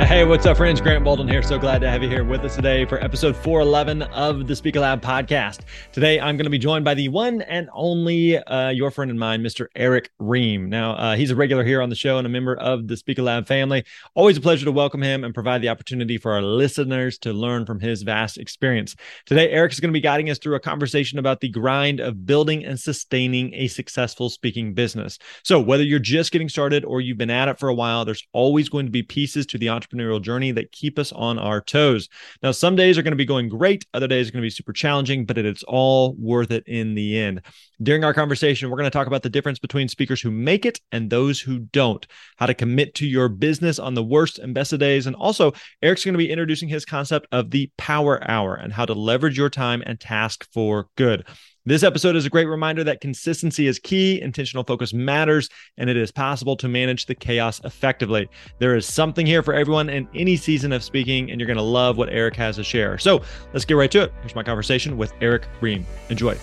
Hey, what's up, friends? Grant Baldwin here. So glad to have you here with us today for episode 411 of the Speaker Lab podcast. Today, I'm going to be joined by the one and only uh, your friend and mine, Mr. Erick Rheam. Now, uh, he's a regular here on the show and a member of the Speaker Lab family. Always a pleasure to welcome him and provide the opportunity for our listeners to learn from his vast experience. Today, Erick is going to be guiding us through a conversation about the grind of building and sustaining a successful speaking business. So, whether you're just getting started or you've been at it for a while, there's always going to be pieces to the entrepreneur entrepreneurial journey that keep us on our toes. Now, some days are going to be going great, other days are going to be super challenging, but it's all worth it in the end. During our conversation, we're going to talk about the difference between speakers who make it and those who don't, how to commit to your business on the worst and best of days. And also, Erick's going to be introducing his concept of the power hour and how to leverage your time and task for good. This episode is a great reminder that consistency is key, intentional focus matters, and it is possible to manage the chaos effectively. There is something here for everyone in any season of speaking, and you're going to love what Erick has to share. So let's get right to it. Here's my conversation with Erick Rheam. Enjoy.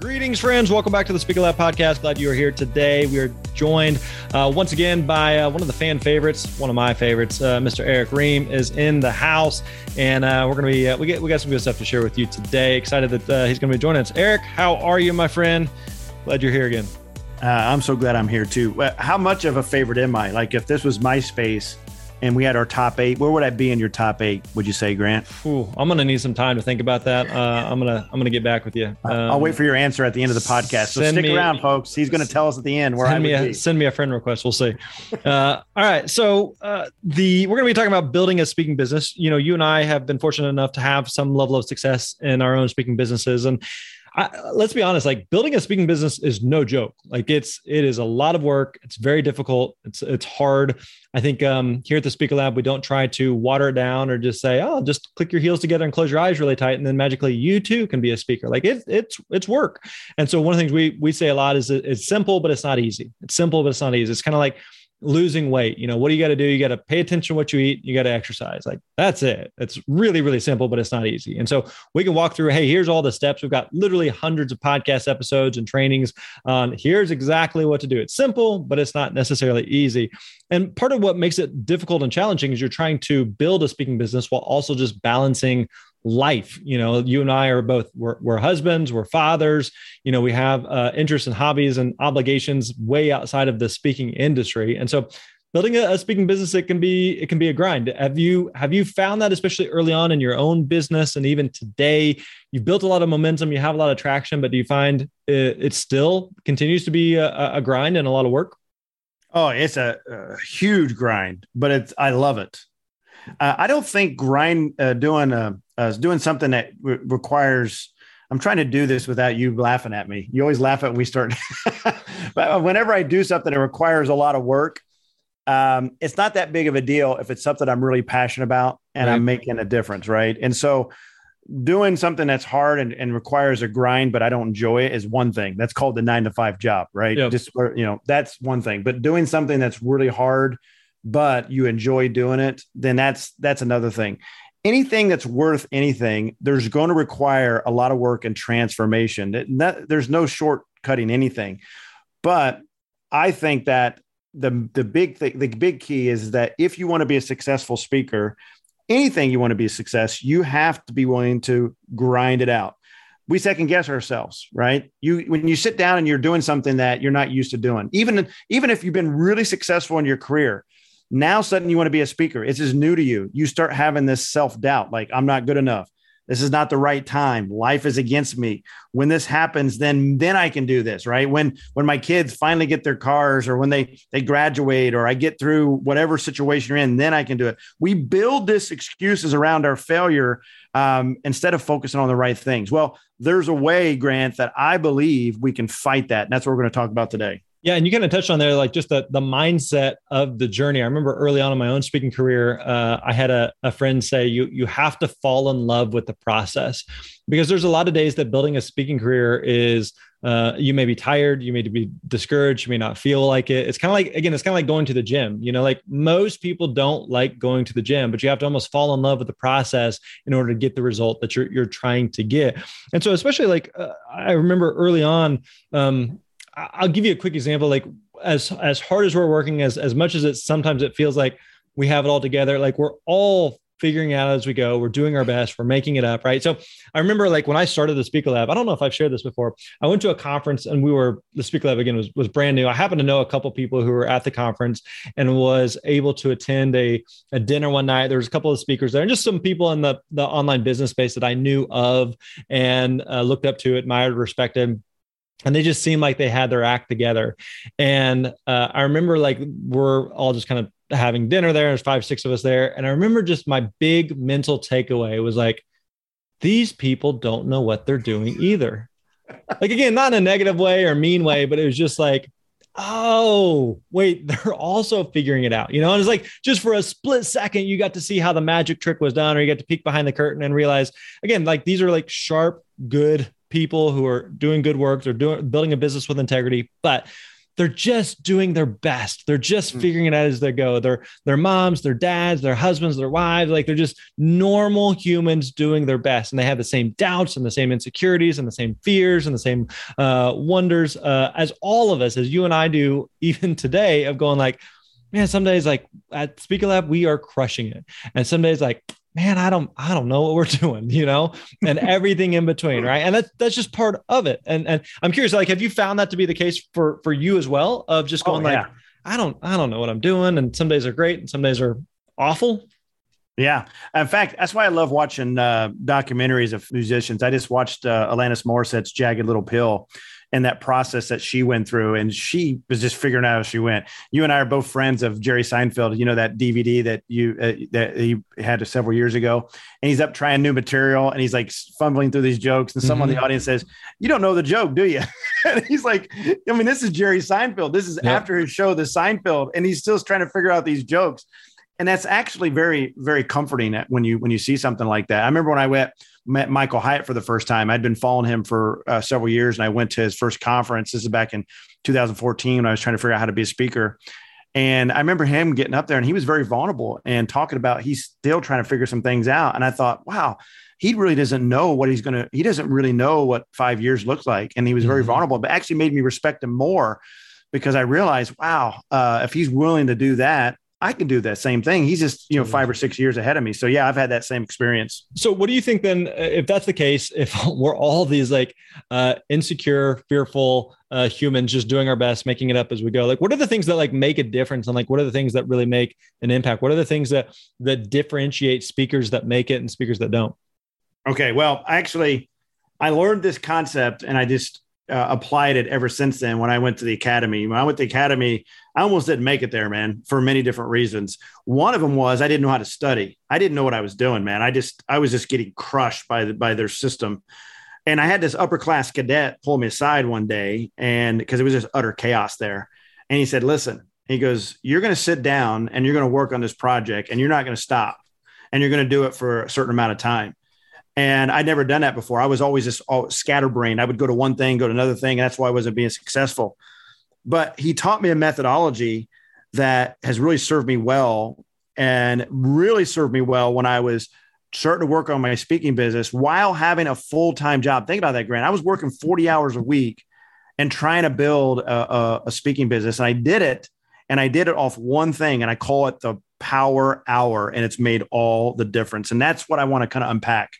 Greetings, friends. Welcome back to the Speaker Lab podcast. Glad you are here today. We are joined uh, once again by uh, one of the fan favorites, one of my favorites, uh, Mr. Erick Rheam is in the house, and uh, we're gonna be uh, we get we got some good stuff to share with you today. Excited that uh, he's gonna be joining us. Erick, how are you, my friend? Glad you're here again. I'm so glad I'm here too. How much of a favorite am I? Like, if this was MySpace and we had our top eight, where would I be in your top eight? Would you say, Grant? Ooh, I'm gonna need some time to think about that. Uh, I'm gonna I'm gonna get back with you. Um, I'll wait for your answer at the end of the podcast. So stick me, around, folks. He's gonna tell us at the end where send I me a, be. Send me a friend request. We'll see. Uh, all right. So uh, the we're gonna be talking about building a speaking business. You know, you and I have been fortunate enough to have some level of success in our own speaking businesses, and I, let's be honest like building a speaking business is no joke. Like it's it is a lot of work. It's very difficult. It's it's hard. I think um, here at the speaker lab we don't try to water it down or just say oh just click your heels together and close your eyes really tight and then magically you too can be a speaker. Like it, it's it's work. And so one of the things we we say a lot is it's simple but it's not easy. It's simple but it's not easy. It's kind of like losing weight you know what do you got to do? You got to pay attention to what you eat you got to exercise. Like that's it. It's really really simple but it's not easy. And so we can walk through hey here's all the steps. We've got literally hundreds of podcast episodes and trainings on here's exactly what to do. It's simple but it's not necessarily easy. And part of what makes it difficult and challenging is you're trying to build a speaking business while also just balancing life. You know you and i are both we're, we're husbands we're fathers. You know we have uh, interests and hobbies and obligations way outside of the speaking industry. And so building a, a, speaking business it can be it can be a grind. Have you have you found that especially early on in your own business and even today you've built a lot of momentum you have a lot of traction but do you find it, it still continues to be a, a, grind and a lot of work? Oh it's a, a huge grind but it's i love it. Uh, I don't think grind uh, doing uh, uh doing something that re- requires. I'm trying to do this without you laughing at me. You always laugh at when we start. but whenever I do something that requires a lot of work, um, it's not that big of a deal if it's something I'm really passionate about and right. I'm making a difference, right? And so, doing something that's hard and, and, requires a grind, but I don't enjoy it is one thing. That's called the nine to five job, right? Yep. Just you know, that's one thing. But doing something that's really hard but you enjoy doing it, then that's that's another thing. Anything that's worth anything, there's going to require a lot of work and transformation. That, there's no shortcutting anything. But I think that the the big thing, the big key is that if you want to be a successful speaker, anything you want to be a success, you have to be willing to grind it out we second guess ourselves right you when you sit down and you're doing something that you're not used to doing even even if you've been really successful in your career now, suddenly you want to be a speaker. It's just new to you. You start having this self doubt, like I'm not good enough. this is not the right time. Life is against me. When this happens, then then I can do this, right? When when my kids finally get their cars or when they they graduate or I get through whatever situation you're in, then I can do it. We build this excuses around our failure um, instead of focusing on the right things. Well, there's a way, Grant, that I believe we can fight that. And that's what we're going to talk about today. Yeah, and you kind of touched on there, like just the the mindset of the journey. I remember early on in my own speaking career, uh, I had a, a friend say, "You you have to fall in love with the process," because there's a lot of days that building a speaking career is uh, you may be tired, you may be discouraged, you may not feel like it. It's kind of like again, it's kind of like going to the gym. You know, like most people don't like going to the gym, but you have to almost fall in love with the process in order to get the result that you're you're trying to get. And so, especially like uh, I remember early on. Um, I'll give you a quick example. Like as as hard as we're working, as as much as it sometimes it feels like we have it all together, like we're all figuring out as we go. We're doing our best. We're making it up, right? So I remember like when I started the Speaker Lab, I don't know if I've shared this before. I went to a conference and we were the Speaker Lab again was was brand new. I happened to know a couple people who were at the conference and was able to attend a, a dinner one night. There was a couple of speakers there and just some people in the the online business space that I knew of and uh, looked up to, admired, respected and they just seemed like they had their act together. And uh, I remember like we're all just kind of having dinner there. There's five, six of us there. And I remember just my big mental takeaway was like, these people don't know what they're doing either. like again, not in a negative way or mean way, but it was just like, oh, wait, they're also figuring it out. You know, and it's like just for a split second, you got to see how the magic trick was done, or you got to peek behind the curtain and realize again, like these are like sharp, good people who are doing good work. They're doing building a business with integrity, but they're just doing their best. They're just mm. figuring it out as they go. They're their moms, their dads, their husbands, their wives. Like they're just normal humans doing their best, and they have the same doubts and the same insecurities and the same fears and the same uh, wonders uh, as all of us, as you and I do, even today. Of going like, man, some days like at Speaker Lab we are crushing it, and some days like man, I don't, I don't know what we're doing, you know, and everything in between, right? And that's that's just part of it. And and I'm curious, like, have you found that to be the case for for you as well? Of just going oh, yeah. like, I don't, I don't know what I'm doing, and some days are great, and some days are awful. Yeah. In fact, that's why I love watching uh, documentaries of musicians. I just watched uh, Alanis Morissette's Jagged Little Pill and that process that she went through. And she was just figuring out as she went. You and I are both friends of Jerry Seinfeld. You know that DVD that you uh, that he had several years ago, and he's up trying new material, and he's like fumbling through these jokes, and someone mm-hmm. in the mm-hmm. audience says, "You don't know the joke, do you?" and he's like, "I mean, this is Jerry Seinfeld. This is yep. after his show, The Seinfeld, and he's still trying to figure out these jokes." And that's actually very, very comforting when you when you see something like that. I remember when I went met Michael Hyatt for the first time. I'd been following him for uh, several years, and I went to his first conference. This is back in 2014 when I was trying to figure out how to be a speaker. And I remember him getting up there, and he was very vulnerable and talking about he's still trying to figure some things out. And I thought, wow, he really doesn't know what he's going to. He doesn't really know what five years looks like, and he was very mm-hmm. vulnerable. But actually made me respect him more because I realized, wow, uh, if he's willing to do that, I can do that same thing. He's just, you know, five or six years ahead of me. So yeah, I've had that same experience. So what do you think then, uh, if that's the case, if we're all these like uh, insecure, fearful uh, humans just doing our best, making it up as we go, like what are the things that like make a difference? And like, what are the things that really make an impact? What are the things that, that differentiate speakers that make it and speakers that don't? Okay. Well, actually I learned this concept and I just, uh, applied it ever since then when I went to the academy. When I went to the academy, I almost didn't make it there, man, for many different reasons. One of them was I didn't know how to study. I didn't know what I was doing, man. I just I was just getting crushed by the, by their system. And I had this upper class cadet pull me aside one day and because it was just utter chaos there. And he said, "Listen." He goes, "You're going to sit down and you're going to work on this project and you're not going to stop. And you're going to do it for a certain amount of time." And I'd never done that before. I was always just all scatterbrained. I would go to one thing, go to another thing. And that's why I wasn't being successful. But he taught me a methodology that has really served me well and really served me well when I was starting to work on my speaking business while having a full time job. Think about that, Grant. I was working 40 hours a week and trying to build a, a, a speaking business. And I did it. And I did it off one thing, and I call it the power hour. And it's made all the difference. And that's what I want to kind of unpack.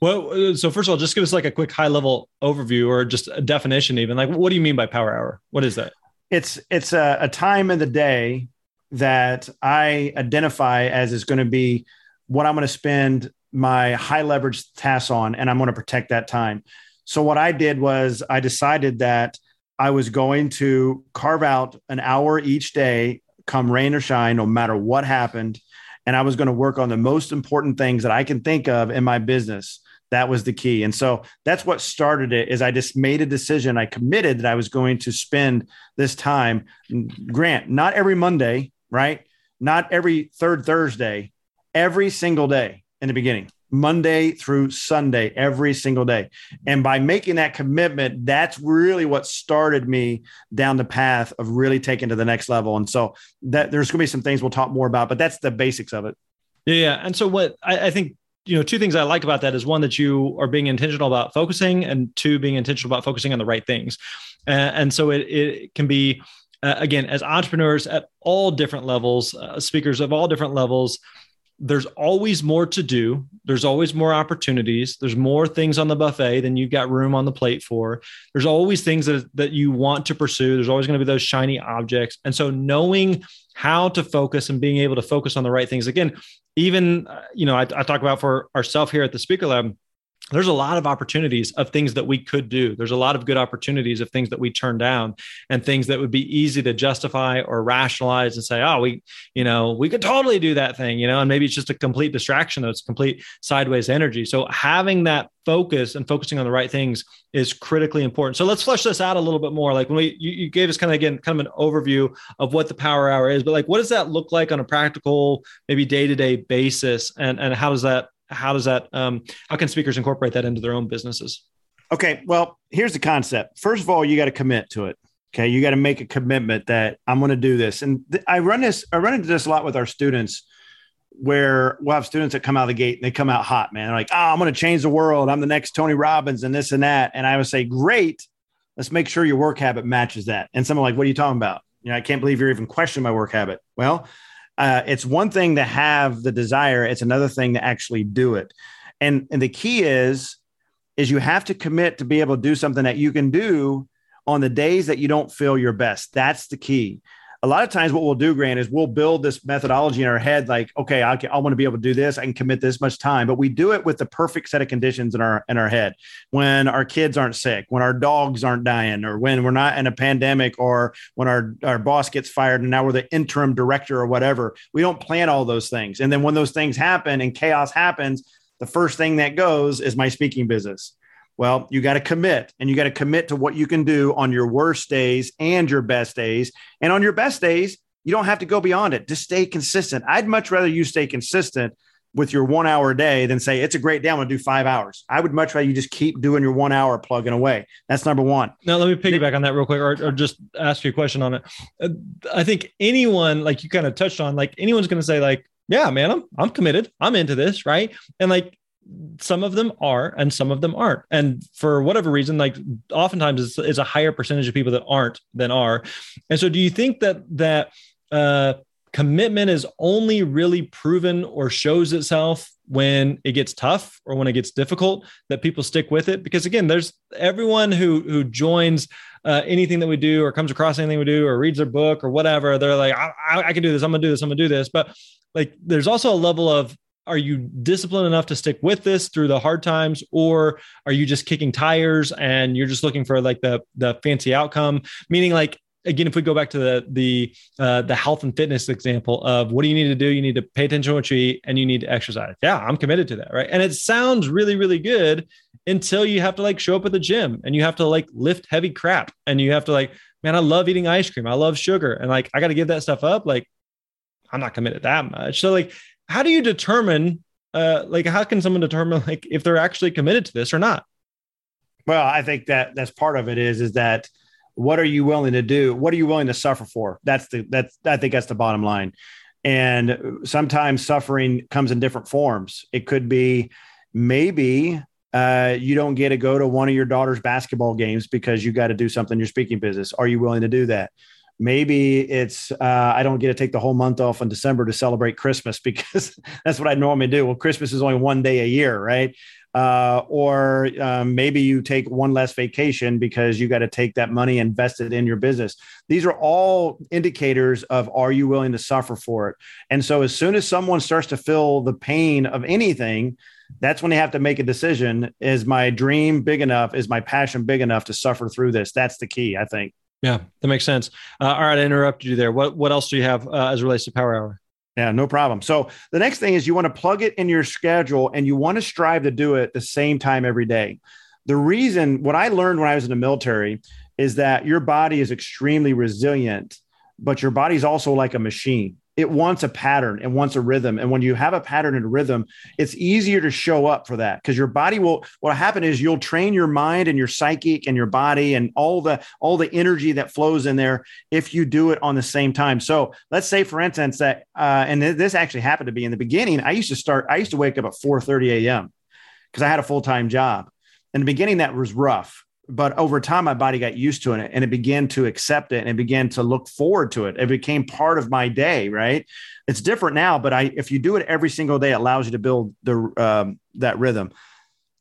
Well, uh, so first of all, just give us like a quick high level overview or just a definition, even like what do you mean by power hour? What is that? It's it's a, a time in the day that I identify as is going to be what I'm going to spend my high leverage tasks on and I'm going to protect that time. So what I did was I decided that I was going to carve out an hour each day, come rain or shine, no matter what happened. And I was going to work on the most important things that I can think of in my business. That was the key. And so that's what started it is I just made a decision. I committed that I was going to spend this time. Grant, not every Monday, right? Not every third Thursday, every single day in the beginning. Monday through Sunday, every single day. And by making that commitment, that's really what started me down the path of really taking to the next level. And so that there's going to be some things we'll talk more about, but that's the basics of it. Yeah. And so what I, I think you know two things i like about that is one that you are being intentional about focusing and two being intentional about focusing on the right things. Uh, and so it, it can be uh, again as entrepreneurs at all different levels uh, speakers of all different levels there's always more to do. There's always more opportunities. There's more things on the buffet than you've got room on the plate for. There's always things that, that you want to pursue. There's always going to be those shiny objects. And so knowing how to focus and being able to focus on the right things, again, even, uh, you know, I, I talk about for ourselves here at the Speaker Lab, there's a lot of opportunities of things that we could do. There's a lot of good opportunities of things that we turn down and things that would be easy to justify or rationalize and say, oh, we, you know, we could totally do that thing, you know, and maybe it's just a complete distraction. It's complete sideways energy. So having that focus and focusing on the right things is critically important. So let's flesh this out a little bit more. Like when we, you, you gave us kind of, again, kind of an overview of what the power hour is, but like, what does that look like on a practical, maybe day-to-day basis? And, and how does that how does that um, how can speakers incorporate that into their own businesses? Okay well here's the concept. First of all you got to commit to it okay? You got to make a commitment that i'm going to do this. And th- i run this i run into this a lot with our students where we'll have students that come out of the gate and they come out hot man. They're like oh i'm going to change the world. I'm the next tony robbins and this and that. And i would say great. Let's make sure your work habit matches that. And someone like what are you talking about? You know i can't believe you're even questioning my work habit. Well uh, it's one thing to have the desire it's another thing to actually do it. And and the key is is you have to commit to be able to do something that you can do on the days that you don't feel your best. That's the key a lot of times what we'll do grant is we'll build this methodology in our head like okay i, I want to be able to do this i can commit this much time but we do it with the perfect set of conditions in our in our head. When our kids aren't sick when our dogs aren't dying or when we're not in a pandemic or when our, our boss gets fired and now we're the interim director or whatever we don't plan all those things. And then when those things happen and chaos happens the first thing that goes is my speaking business well, you got to commit and you got to commit to what you can do on your worst days and your best days. And on your best days, you don't have to go beyond it. Just stay consistent. I'd much rather you stay consistent with your one hour day than say it's a great day. I'm going to do five hours. I would much rather you just keep doing your one hour plugging away. That's number one. Now, let me piggyback on that real quick or, or just ask you a question on it. I think anyone, like you kind of touched on, like anyone's going to say, like, yeah, man, I'm, I'm committed. I'm into this. Right. And like, some of them are and some of them aren't. And for whatever reason like oftentimes it's, it's, a higher percentage of people that aren't than are. And so do you think that that uh, commitment is only really proven or shows itself when it gets tough or when it gets difficult that people stick with it? Because again there's everyone who who joins uh, anything that we do or comes across anything we do or reads their book or whatever they're like I, I can do this. I'm gonna do this. I'm gonna do this. But like there's also a level of are you disciplined enough to stick with this through the hard times or are you just kicking tires and you're just looking for like the the fancy outcome? Meaning like again if we go back to the the uh, the health and fitness example of what do you need to do? You need to pay attention to what you eat and you need to exercise. Yeah i'm committed to that right? And it sounds really really good until you have to like show up at the gym and you have to like lift heavy crap and you have to like man i love eating ice cream. I love sugar. And like i got to give that stuff up. Like i'm not committed that much. So like how do you determine uh like how can someone determine like if they're actually committed to this or not? Well i think that that's part of it is is that what are you willing to do? What are you willing to suffer for? That's the that's i think that's the bottom line. And sometimes suffering comes in different forms. It could be maybe uh, you don't get to go to one of your daughter's basketball games because you got to do something in your speaking business. Are you willing to do that maybe it's uh, i don't get to take the whole month off in december to celebrate christmas because that's what i normally do. Well christmas is only one day a year right? Uh, or um, maybe you take one less vacation because you got to take that money invested in your business. These are all indicators of are you willing to suffer for it? And so as soon as someone starts to feel the pain of anything that's when they have to make a decision is my dream big enough? Is my passion big enough to suffer through this? That's the key i think yeah that makes sense. Uh, all right i interrupted you there. What what else do you have uh, as relates to power hour? Yeah no problem. So the next thing is you want to plug it in your schedule and you want to strive to do it the same time every day. The reason what i learned when i was in the military is that your body is extremely resilient but your body's also like a machine it wants a pattern and wants a rhythm. And when you have a pattern and a rhythm, it's easier to show up for that because your body will. What happen is you'll train your mind and your psychic and your body and all the all the energy that flows in there if you do it on the same time. So let's say, for instance, that uh, and this actually happened to be in the beginning. I used to start. I used to wake up at four thirty a.m. because I had a full time job. In the beginning, that was rough but over time my body got used to it and it began to accept it and it began to look forward to it. It became part of my day right? It's different now but i if you do it every single day it allows you to build the um, that rhythm.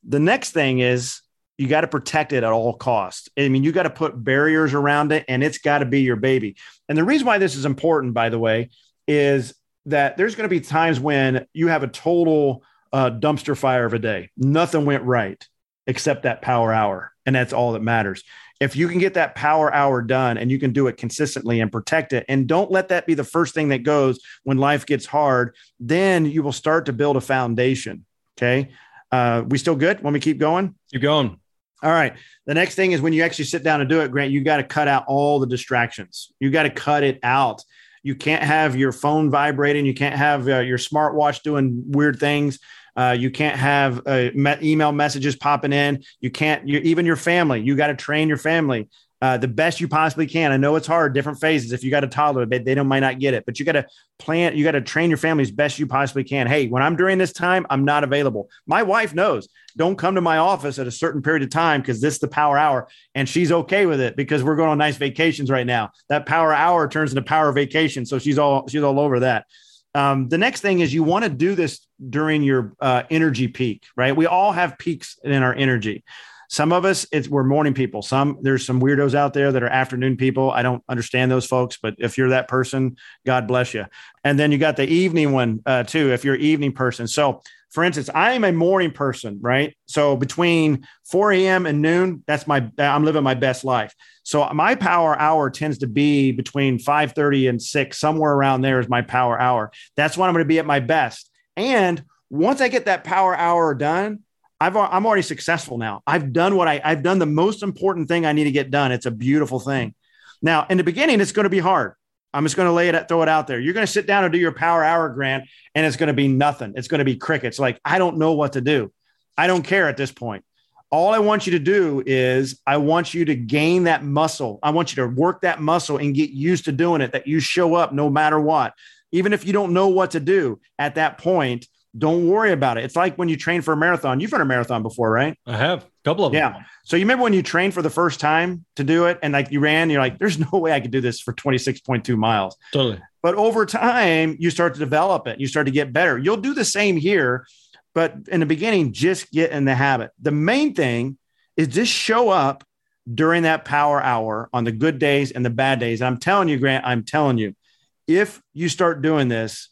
The next thing is you got to protect it at all costs. I mean you got to put barriers around it and it's got to be your baby. And the reason why this is important by the way is that there's going to be times when you have a total uh, dumpster fire of a day. Nothing went right except that power hour and that's all that matters. If you can get that power hour done and you can do it consistently and protect it, and don't let that be the first thing that goes when life gets hard, then you will start to build a foundation. Okay. Uh, we still good when we keep going? Keep going. All right. The next thing is when you actually sit down and do it, Grant, you got to cut out all the distractions. You got to cut it out. You can't have your phone vibrating. You can't have uh, your smartwatch doing weird things. Uh, you can't have uh, me- email messages popping in. You can't, you, even your family, you got to train your family uh, the best you possibly can. I know it's hard, different phases. If you got a toddler, they, they don't might not get it, but you got to plan, you got to train your family as best you possibly can. Hey, when I'm during this time, I'm not available. My wife knows. Don't come to my office at a certain period of time because this is the power hour, and she's okay with it because we're going on nice vacations right now. That power hour turns into power vacation, so she's all she's all over that. Um, the next thing is you want to do this during your uh, energy peak, right? We all have peaks in our energy. Some of us, it's we're morning people. Some there's some weirdos out there that are afternoon people. I don't understand those folks, but if you're that person, God bless you. And then you got the evening one uh, too. If you're an evening person, so for instance, I am a morning person, right? So between 4 a.m. and noon, that's my I'm living my best life. So my power hour tends to be between 5:30 and 6, somewhere around there is my power hour. That's when I'm going to be at my best. And once I get that power hour done, I've I'm already successful now. I've done what I I've done the most important thing I need to get done. It's a beautiful thing. Now, in the beginning, it's going to be hard. I'm just going to lay it, throw it out there. You're going to sit down and do your power hour grant, and it's going to be nothing. It's going to be crickets. Like I don't know what to do. I don't care at this point. All I want you to do is I want you to gain that muscle. I want you to work that muscle and get used to doing it. That you show up no matter what, even if you don't know what to do at that point don't worry about it. It's like when you train for a marathon. You've run a marathon before, right? I have a couple of them. Yeah. So you remember when you trained for the first time to do it and like you ran, you're like, there's no way I could do this for 26.2 miles. Totally. But over time, you start to develop it. You start to get better. You'll do the same here. But in the beginning, just get in the habit. The main thing is just show up during that power hour on the good days and the bad days. And I'm telling you, Grant, I'm telling you, if you start doing this,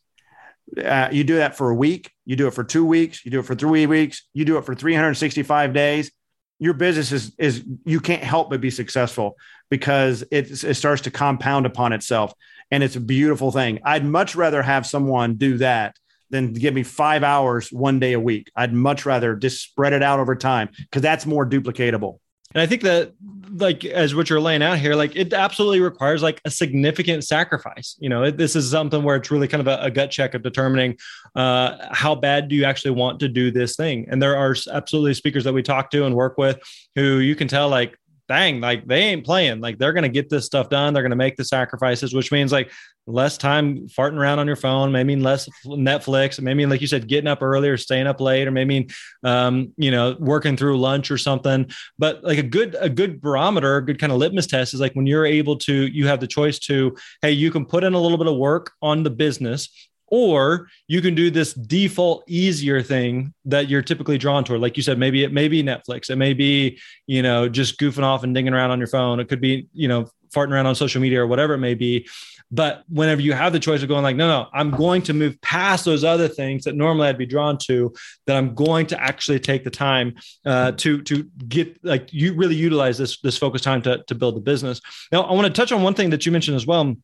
uh, you do that for a week, you do it for two weeks, you do it for three weeks, you do it for 365 days. Your business is is you can't help but be successful because it, it starts to compound upon itself, and it's a beautiful thing. I'd much rather have someone do that than give me five hours one day a week. I'd much rather just spread it out over time because that's more duplicatable. And I think that like as what you're laying out here, like it absolutely requires like a significant sacrifice. You know, it, this is something where it's really kind of a, a gut check of determining uh, how bad do you actually want to do this thing. And there are absolutely speakers that we talk to and work with who you can tell like dang, like they ain't playing. Like they're going to get this stuff done. They're going to make the sacrifices, which means like less time farting around on your phone, maybe less Netflix, maybe like you said, getting up early or staying up late, or maybe um, you know working through lunch or something. But like a good a good barometer, a good kind of litmus test is like when you're able to, you have the choice to, hey, you can put in a little bit of work on the business or you can do this default easier thing that you're typically drawn toward like you said maybe it may be netflix it may be you know just goofing off and dinging around on your phone it could be you know farting around on social media or whatever it may be. But whenever you have the choice of going like, no, no, I'm going to move past those other things that normally I'd be drawn to, that I'm going to actually take the time uh, to to get like you really utilize this this focus time to to build the business. Now, I want to touch on one thing that you mentioned as well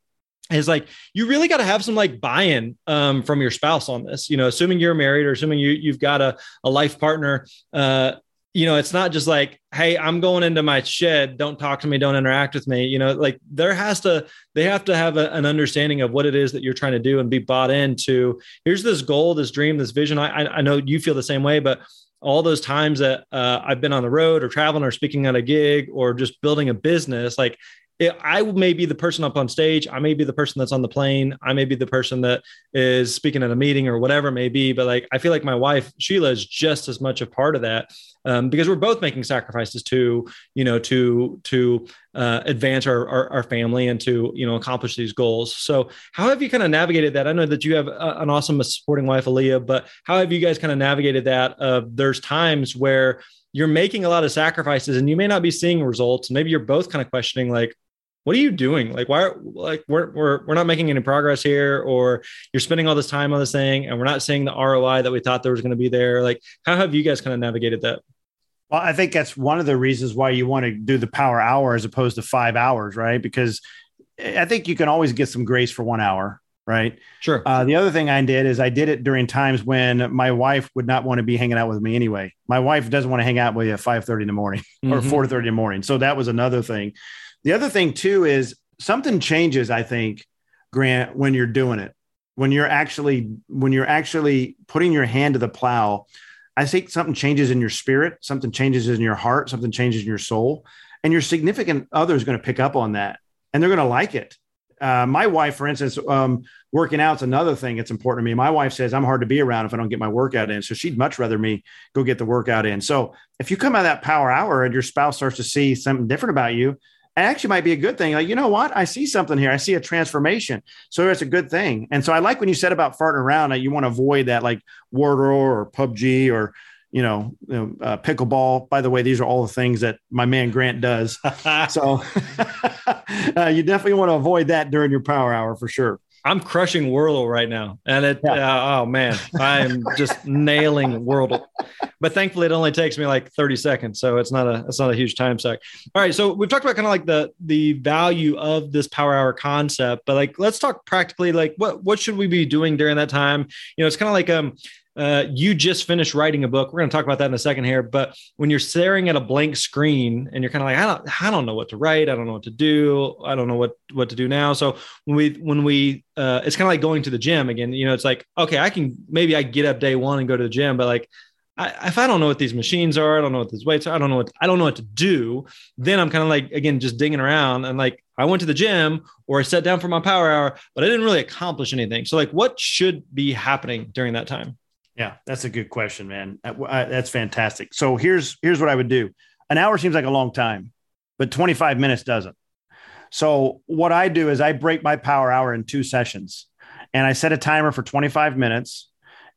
is like you really got to have some like buy-in um, from your spouse on this you know assuming you're married or assuming you, you've got a, a life partner uh, you know it's not just like hey i'm going into my shed. Don't talk to me. Don't interact with me. You know like there has to they have to have a, an understanding of what it is that you're trying to do and be bought into. Here's this goal this dream this vision. I i know you feel the same way but all those times that uh, I've been on the road or traveling or speaking at a gig or just building a business, like I may be the person up on stage. I may be the person that's on the plane. I may be the person that is speaking at a meeting or whatever it may be. But like, I feel like my wife, Sheila, is just as much a part of that um, because we're both making sacrifices to, you know, to, to uh, advance our, our, our, family and to, you know, accomplish these goals. So how have you kind of navigated that? I know that you have a, an awesome supporting wife, Aaliyah, but how have you guys kind of navigated that? Uh, there's times where, you're making a lot of sacrifices and you may not be seeing results. Maybe you're both kind of questioning, like, what are you doing? Like, why, like, we're, we're, we're not making any progress here, or you're spending all this time on this thing and we're not seeing the ROI that we thought there was going to be there. Like, how have you guys kind of navigated that? Well, I think that's one of the reasons why you want to do the power hour as opposed to five hours, right? Because I think you can always get some grace for one hour, right? Sure. Uh, the other thing I did is I did it during times when my wife would not want to be hanging out with me anyway. My wife doesn't want to hang out with you at five thirty in the morning mm-hmm. or four thirty in the morning, so that was another thing. The other thing too is something changes, I think, Grant, when you're doing it. When you're actually when you're actually putting your hand to the plow, I think something changes in your spirit, something changes in your heart, something changes in your soul, and your significant other is going to pick up on that, and they're going to like it. Uh, my wife, for instance, um, working out's another thing that's important to me. My wife says I'm hard to be around if I don't get my workout in, so she'd much rather me go get the workout in. So if you come out of that power hour and your spouse starts to see something different about you, actually might be a good thing. Like, you know what? I see something here. I see a transformation. So it's a good thing. And so I like when you said about farting around that you want to avoid that like Wordle or PUBG or, you know, you know uh, pickleball. By the way, these are all the things that my man Grant does. so uh, you definitely want to avoid that during your power hour for sure. I'm crushing Wordle right now, and it. Yeah. Uh, oh man, I'm just nailing Wordle. But thankfully, it only takes me like 30 seconds, so it's not a it's not a huge time suck. All right, so we've talked about kind of like the the value of this power hour concept, but like let's talk practically. Like what what should we be doing during that time? You know, it's kind of like um uh, you just finished writing a book. We're going to talk about that in a second here. But when you're staring at a blank screen and you're kind of like, I don't, I don't know what to write. I don't know what to do. I don't know what what to do now. So when we when we, uh, it's kind of like going to the gym again. You know, it's like, okay, I can maybe I get up day one and go to the gym, but like. I, if I don't know what these machines are, I don't know what these weights are, I don't know what I don't know what to do. Then I'm kind of like again just dinging around and like I went to the gym or I sat down for my power hour, but I didn't really accomplish anything. So like, what should be happening during that time? Yeah, that's a good question, man. That's fantastic. So here's here's what I would do. An hour seems like a long time, but 25 minutes doesn't. So what I do is I break my power hour in two sessions, and I set a timer for 25 minutes,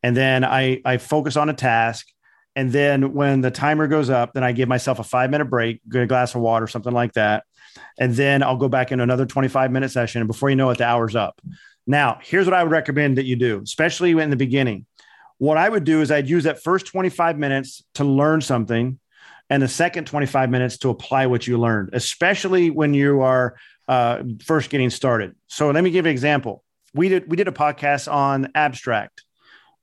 and then I I focus on a task, and then when the timer goes up, then I give myself a five minute break, get a glass of water, something like that, and then I'll go back in another 25 minute session, and before you know it, the hour's up. Now, here's what I would recommend that you do, especially in the beginning what I would do is I'd use that first 25 minutes to learn something and the second 25 minutes to apply what you learned, especially when you are uh, first getting started. So let me give you an example. We did we did a podcast on abstract.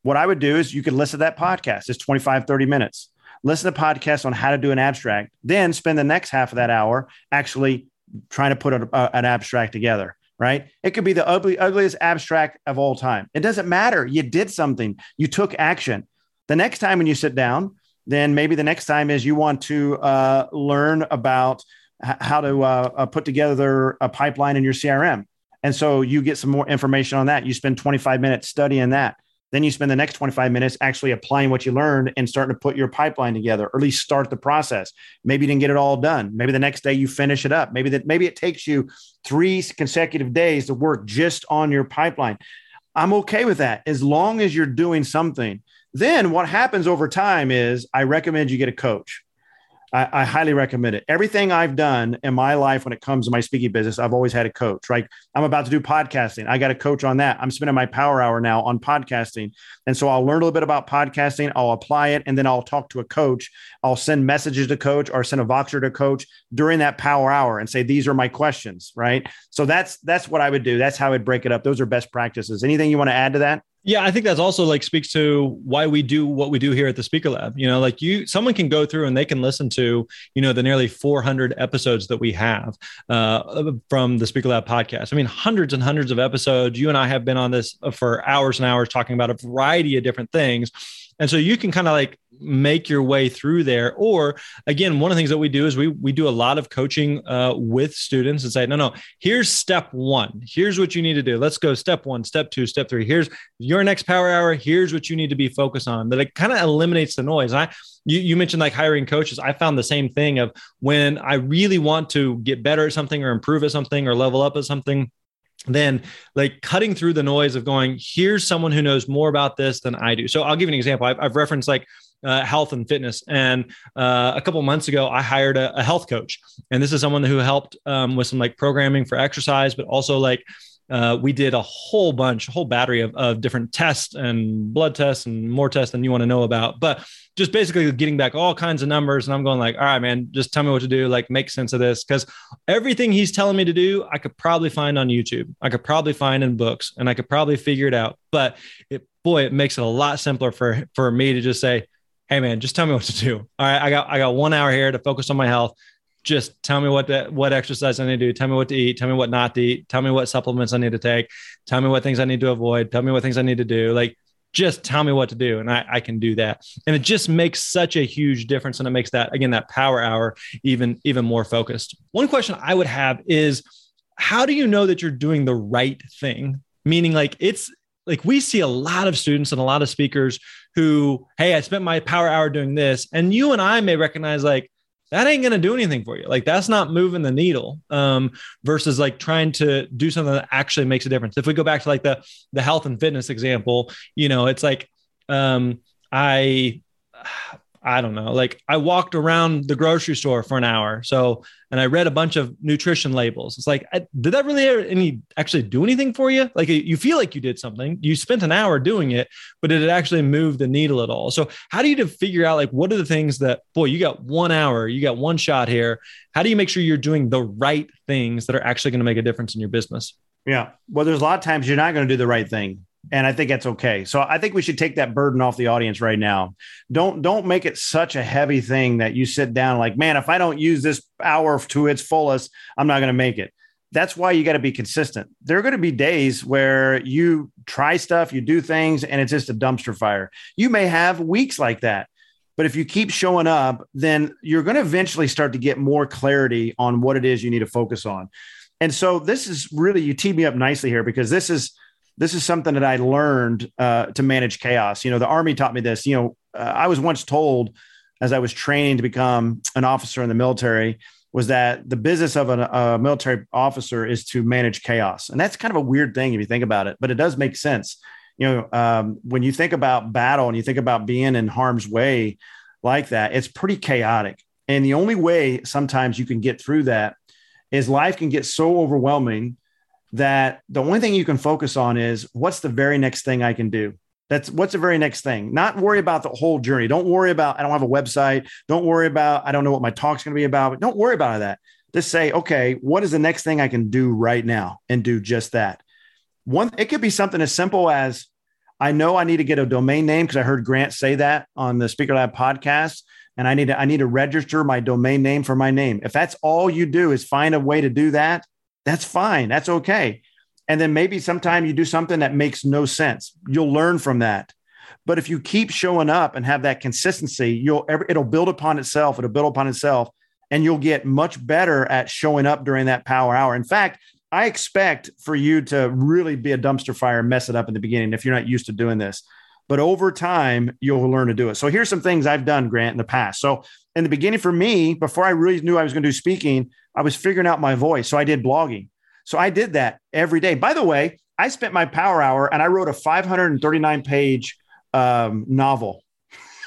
What I would do is you could listen to that podcast. It's 25, 30 minutes. Listen to podcast on how to do an abstract, then spend the next half of that hour actually trying to put a, a, an abstract together right? It could be the ugly, ugliest abstract of all time. It doesn't matter. You did something, you took action. The next time when you sit down, then maybe the next time is you want to uh, learn about h- how to uh, uh, put together a pipeline in your CRM. And so you get some more information on that. You spend 25 minutes studying that. Then you spend the next 25 minutes actually applying what you learned and starting to put your pipeline together, or at least start the process. Maybe you didn't get it all done. Maybe the next day you finish it up. Maybe that maybe it takes you three consecutive days to work just on your pipeline. I'm okay with that as long as you're doing something. Then what happens over time is I recommend you get a coach. I, I, highly recommend it. Everything I've done in my life when it comes to my speaking business, I've always had a coach, right? I'm about to do podcasting. I got a coach on that. I'm spending my power hour now on podcasting. And so I'll learn a little bit about podcasting, I'll apply it, and then I'll talk to a coach. I'll send messages to coach or send a Voxer to coach during that power hour and say, these are my questions, right? So that's that's what I would do. That's how I would break it up. Those are best practices. Anything you want to add to that? Yeah, I think that's also like speaks to why we do what we do here at the Speaker Lab. You know, like you, someone can go through and they can listen to, you know, the nearly 400 episodes that we have uh, from the Speaker Lab podcast. I mean, hundreds and hundreds of episodes. You and I have been on this for hours and hours talking about a variety of different things. And so you can kind of like make your way through there. Or again, one of the things that we do is we we do a lot of coaching uh, with students and say, no, no, here's step one. Here's what you need to do. Let's go step one, step two, step three. Here's your next power hour. Here's what you need to be focused on. That it kind of eliminates the noise. And I you, you mentioned like hiring coaches. I found the same thing of when I really want to get better at something or improve at something or level up at something then like cutting through the noise of going here's someone who knows more about this than i do. So i'll give you an example. I've, I've referenced like uh, health and fitness. And uh, a couple months ago i hired a, a, health coach. And this is someone who helped um, with some like programming for exercise but also like uh, we did a whole bunch, a whole battery of, of different tests and blood tests and more tests than you want to know about. But just basically getting back all kinds of numbers. And I'm going like, all right, man, just tell me what to do. Like make sense of this. Cause everything he's telling me to do, I could probably find on YouTube. I could probably find in books and I could probably figure it out. But it, boy, it makes it a lot simpler for, for me to just say, Hey man, just tell me what to do. All right. I got, I got one hour here to focus on my health just tell me what the, what exercise I need to do. Tell me what to eat. Tell me what not to eat. Tell me what supplements I need to take. Tell me what things I need to avoid. Tell me what things I need to do. Like, just tell me what to do, and I, I can do that. And it just makes such a huge difference, and it makes that again that power hour even even more focused. One question I would have is, how do you know that you're doing the right thing? Meaning, like it's like we see a lot of students and a lot of speakers who, hey, I spent my power hour doing this, and you and I may recognize like that ain't going to do anything for you. Like that's not moving the needle um, versus like trying to do something that actually makes a difference. If we go back to like the the health and fitness example, you know, it's like um, I I don't know. Like I walked around the grocery store for an hour. So, and I read a bunch of nutrition labels. It's like, I, did that really any actually do anything for you? Like you feel like you did something. You spent an hour doing it, but did it actually move the needle at all? So, how do you figure out like what are the things that boy, you got one hour, you got one shot here. How do you make sure you're doing the right things that are actually going to make a difference in your business? Yeah. Well, there's a lot of times you're not going to do the right thing and I think that's okay. So I think we should take that burden off the audience right now. Don't don't make it such a heavy thing that you sit down like, man, if I don't use this hour to its fullest, I'm not going to make it. That's why you got to be consistent. There are going to be days where you try stuff, you do things, and it's just a dumpster fire. You may have weeks like that. But if you keep showing up, then you're going to eventually start to get more clarity on what it is you need to focus on. And so this is really, you tee me up nicely here because this is this is something that I learned uh, to manage chaos. You know, the army taught me this. You know, uh, I was once told as I was training to become an officer in the military was that the business of a military officer is to manage chaos, and that's kind of a weird thing if you think about it, but it does make sense. You know, um, when you think about battle and you think about being in harm's way like that, it's pretty chaotic. And the only way sometimes you can get through that is life can get so overwhelming that the only thing you can focus on is what's the very next thing I can do. That's what's the very next thing. Not worry about the whole journey. Don't worry about I don't have a website. Don't worry about I don't know what my talk's going to be about. But don't worry about that. Just say, okay, what is the next thing I can do right now and do just that. One it could be something as simple as I know I need to get a domain name because I heard Grant say that on the Speaker Lab podcast and I need to I need to register my domain name for my name. If that's all you do is find a way to do that, that's fine. That's okay. And then maybe sometime you do something that makes no sense. You'll learn from that. But if you keep showing up and have that consistency, you'll it'll build upon itself. It'll build upon itself, and you'll get much better at showing up during that power hour. In fact, I expect for you to really be a dumpster fire and mess it up in the beginning if you're not used to doing this. But over time, you'll learn to do it. So here's some things I've done, Grant, in the past. So in the beginning, for me, before I really knew I was going to do speaking, I was figuring out my voice. So I did blogging. So I did that every day. By the way, I spent my power hour and I wrote a 539 page um, novel.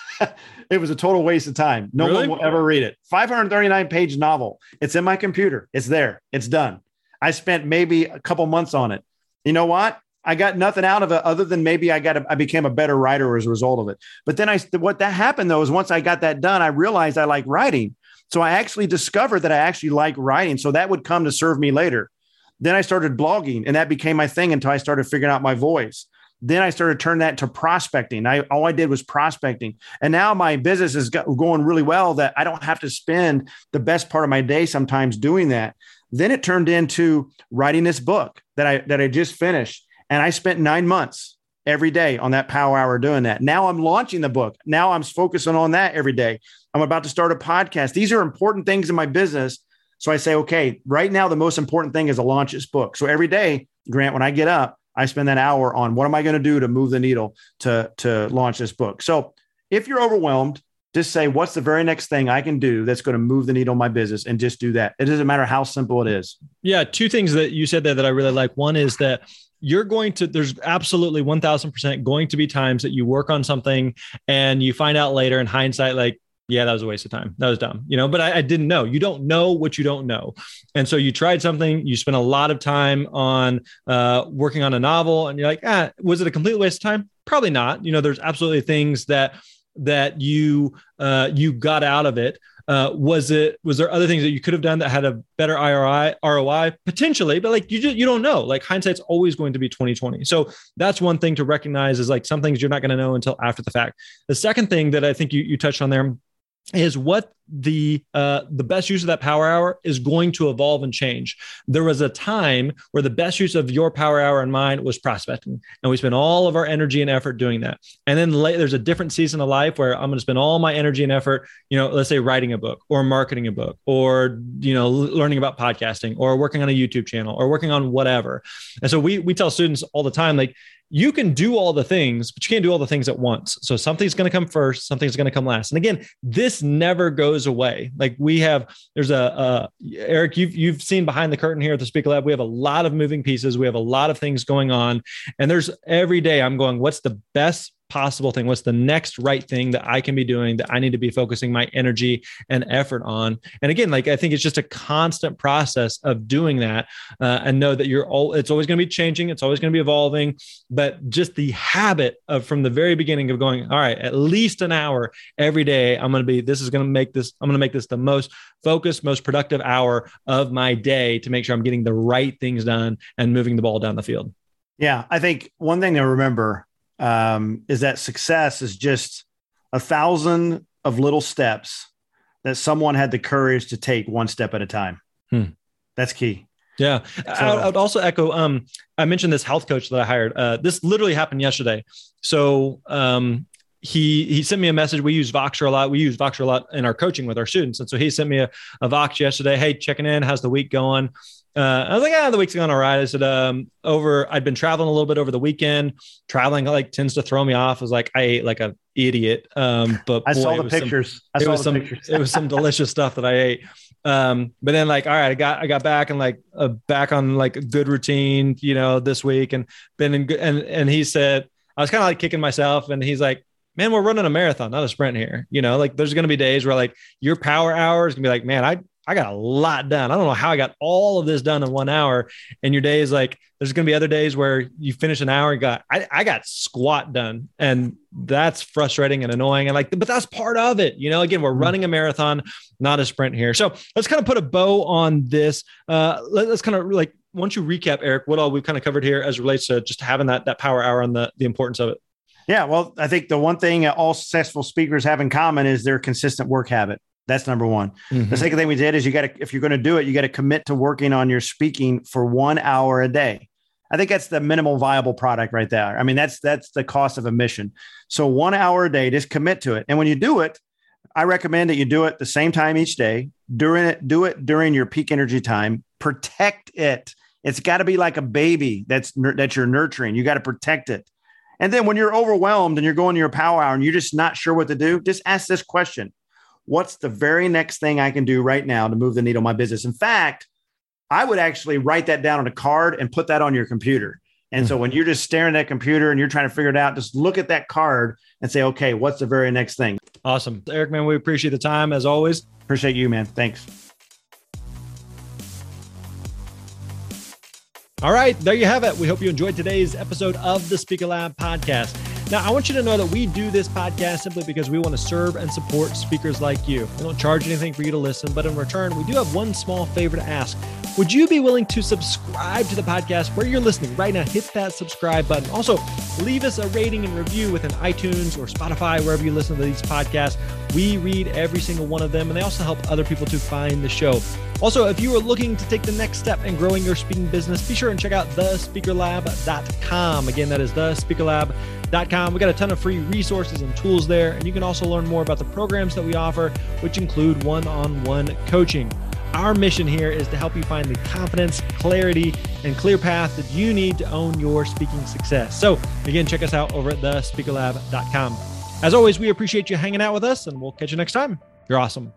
it was a total waste of time. No Really? one will ever read it. 539 page novel. It's in my computer. It's there. It's done. I spent maybe a couple months on it. You know what? I got nothing out of it other than maybe I got a, I became a better writer as a result of it. But then I what that happened though is once I got that done, I realized I like writing. So I actually discovered that I actually like writing. So that would come to serve me later. Then I started blogging and that became my thing until I started figuring out my voice. Then I started turning that to prospecting. I all I did was prospecting. And now my business is going really well that I don't have to spend the best part of my day sometimes doing that. Then it turned into writing this book that I that I just finished. And I spent 9 months every day on that power hour doing that. Now I'm launching the book. Now I'm focusing on that every day. I'm about to start a podcast. These are important things in my business. So I say, okay, right now the most important thing is to launch this book. So every day, Grant, when I get up, I spend that hour on what am I going to do to move the needle to to launch this book. So if you're overwhelmed, just say what's the very next thing I can do that's going to move the needle in my business, and just do that. It doesn't matter how simple it is. Yeah, two things that you said there that I really like. One is that you're going to there's absolutely 1000% going to be times that you work on something and you find out later in hindsight like yeah that was a waste of time. That was dumb you know but I, I didn't know. You don't know what you don't know. And so you tried something you spent a lot of time on uh, working on a novel and you're like ah was it a complete waste of time? Probably not. You know there's absolutely things that that you uh, you got out of it uh, was it was there other things that you could have done that had a better ROI ROI potentially but like you just you don't know. Like hindsight's always going to be 2020 so that's one thing to recognize is like some things you're not going to know until after the fact. The second thing that I think you you touched on there is what the uh, the best use of that power hour is going to evolve and change. There was a time where the best use of your power hour and mine was prospecting, and we spent all of our energy and effort doing that. And then there's a different season of life where I'm going to spend all my energy and effort, you know, let's say writing a book or marketing a book or you know learning about podcasting or working on a YouTube channel or working on whatever. And so we we tell students all the time like you can do all the things, but you can't do all the things at once. So something's going to come first, something's going to come last. And again, this never goes away. Like we have, there's a uh, Erick, you've you've seen behind the curtain here at the Speaker Lab. We have a lot of moving pieces. We have a lot of things going on, and there's every day I'm going, what's the best possible thing? What's the next right thing that I can be doing that I need to be focusing my energy and effort on? And again, like I think it's just a constant process of doing that, uh, and know that you're all. It's always going to be changing. It's always going to be evolving. But just the habit of from the very beginning of going, all right, at least an hour every day. I'm going to be. This is going to make this. I'm going to make this the most focused, most productive hour of my day to make sure I'm getting the right things done and moving the ball down the field. Yeah, I think one thing to remember um, is that success is just a thousand of little steps that someone had the courage to take one step at a time. Hmm. That's key. Yeah, so, I, would also echo. Um, I mentioned this health coach that I hired. Uh, this literally happened yesterday. So um, he he sent me a message. We use Voxer a lot. We use Voxer a lot in our coaching with our students. And so he sent me a, a Vox yesterday. Hey, checking in. How's the week going? Uh, I was like, ah, the week's going all right. I said, um, over, I'd been traveling a little bit over the weekend. Traveling like tends to throw me off. I was like, I ate like an idiot. Um, but I boy, saw the was some- pictures. I it saw was the some pictures. it was some delicious stuff that I ate. Um, but then like, all right, I got I got back and like uh, back on like a good routine, you know, this week and been in good and and he said I was kind of like kicking myself and he's like, man, we're running a marathon, not a sprint here. You know, like there's gonna be days where like your power hour is gonna be like, man, I I got a lot done. I don't know how I got all of this done in one hour. And your day is like, there's going to be other days where you finish an hour and got, I, I got squat done. And that's frustrating and annoying. And like, but that's part of it. You know, again, we're running a marathon, not a sprint here. So let's kind of put a bow on this. Uh, let, us kind of like, once you recap, Erick, what all we've kind of covered here as relates to just having that, that power hour and the, the importance of it. Yeah, well, I think the one thing all successful speakers have in common is their consistent work habit. That's number one. Mm-hmm. The second thing we did is you got to, if you're going to do it, you got to commit to working on your speaking for one hour a day. I think that's the minimal viable product right there. I mean, that's that's the cost of admission. So one hour a day, just commit to it. And when you do it, I recommend that you do it the same time each day. During it, do it during your peak energy time. Protect it. It's got to be like a baby that's that you're nurturing. You got to protect it. And then when you're overwhelmed and you're going to your power hour and you're just not sure what to do, just ask this question What's the very next thing I can do right now to move the needle in my business? In fact, I would actually write that down on a card and put that on your computer. And so hmm. when you're just staring at that computer and you're trying to figure it out, just look at that card and say, okay, what's the very next thing? Awesome. Erick, man, we appreciate the time as always. Appreciate you, man. Thanks. All right, there you have it. We hope you enjoyed today's episode of the Speaker Lab podcast. Now, I want you to know that we do this podcast simply because we want to serve and support speakers like you. We don't charge anything for you to listen, but in return, we do have one small favor to ask. Would you be willing to subscribe to the podcast where you're listening right now? Hit that subscribe button. Also, leave us a rating and review within iTunes or Spotify, wherever you listen to these podcasts. We read every single one of them, and they also help other people to find the show. Also, if you are looking to take the next step in growing your speaking business, be sure and check out thespeakerlab.com. Again, that is thespeakerlab.com. We got a ton of free resources and tools there, and you can also learn more about the programs that we offer, which include one on one coaching. Our mission here is to help you find the confidence, clarity, and clear path that you need to own your speaking success. So, again, check us out over at thespeakerlab.com. As always, we appreciate you hanging out with us, and we'll catch you next time. You're awesome.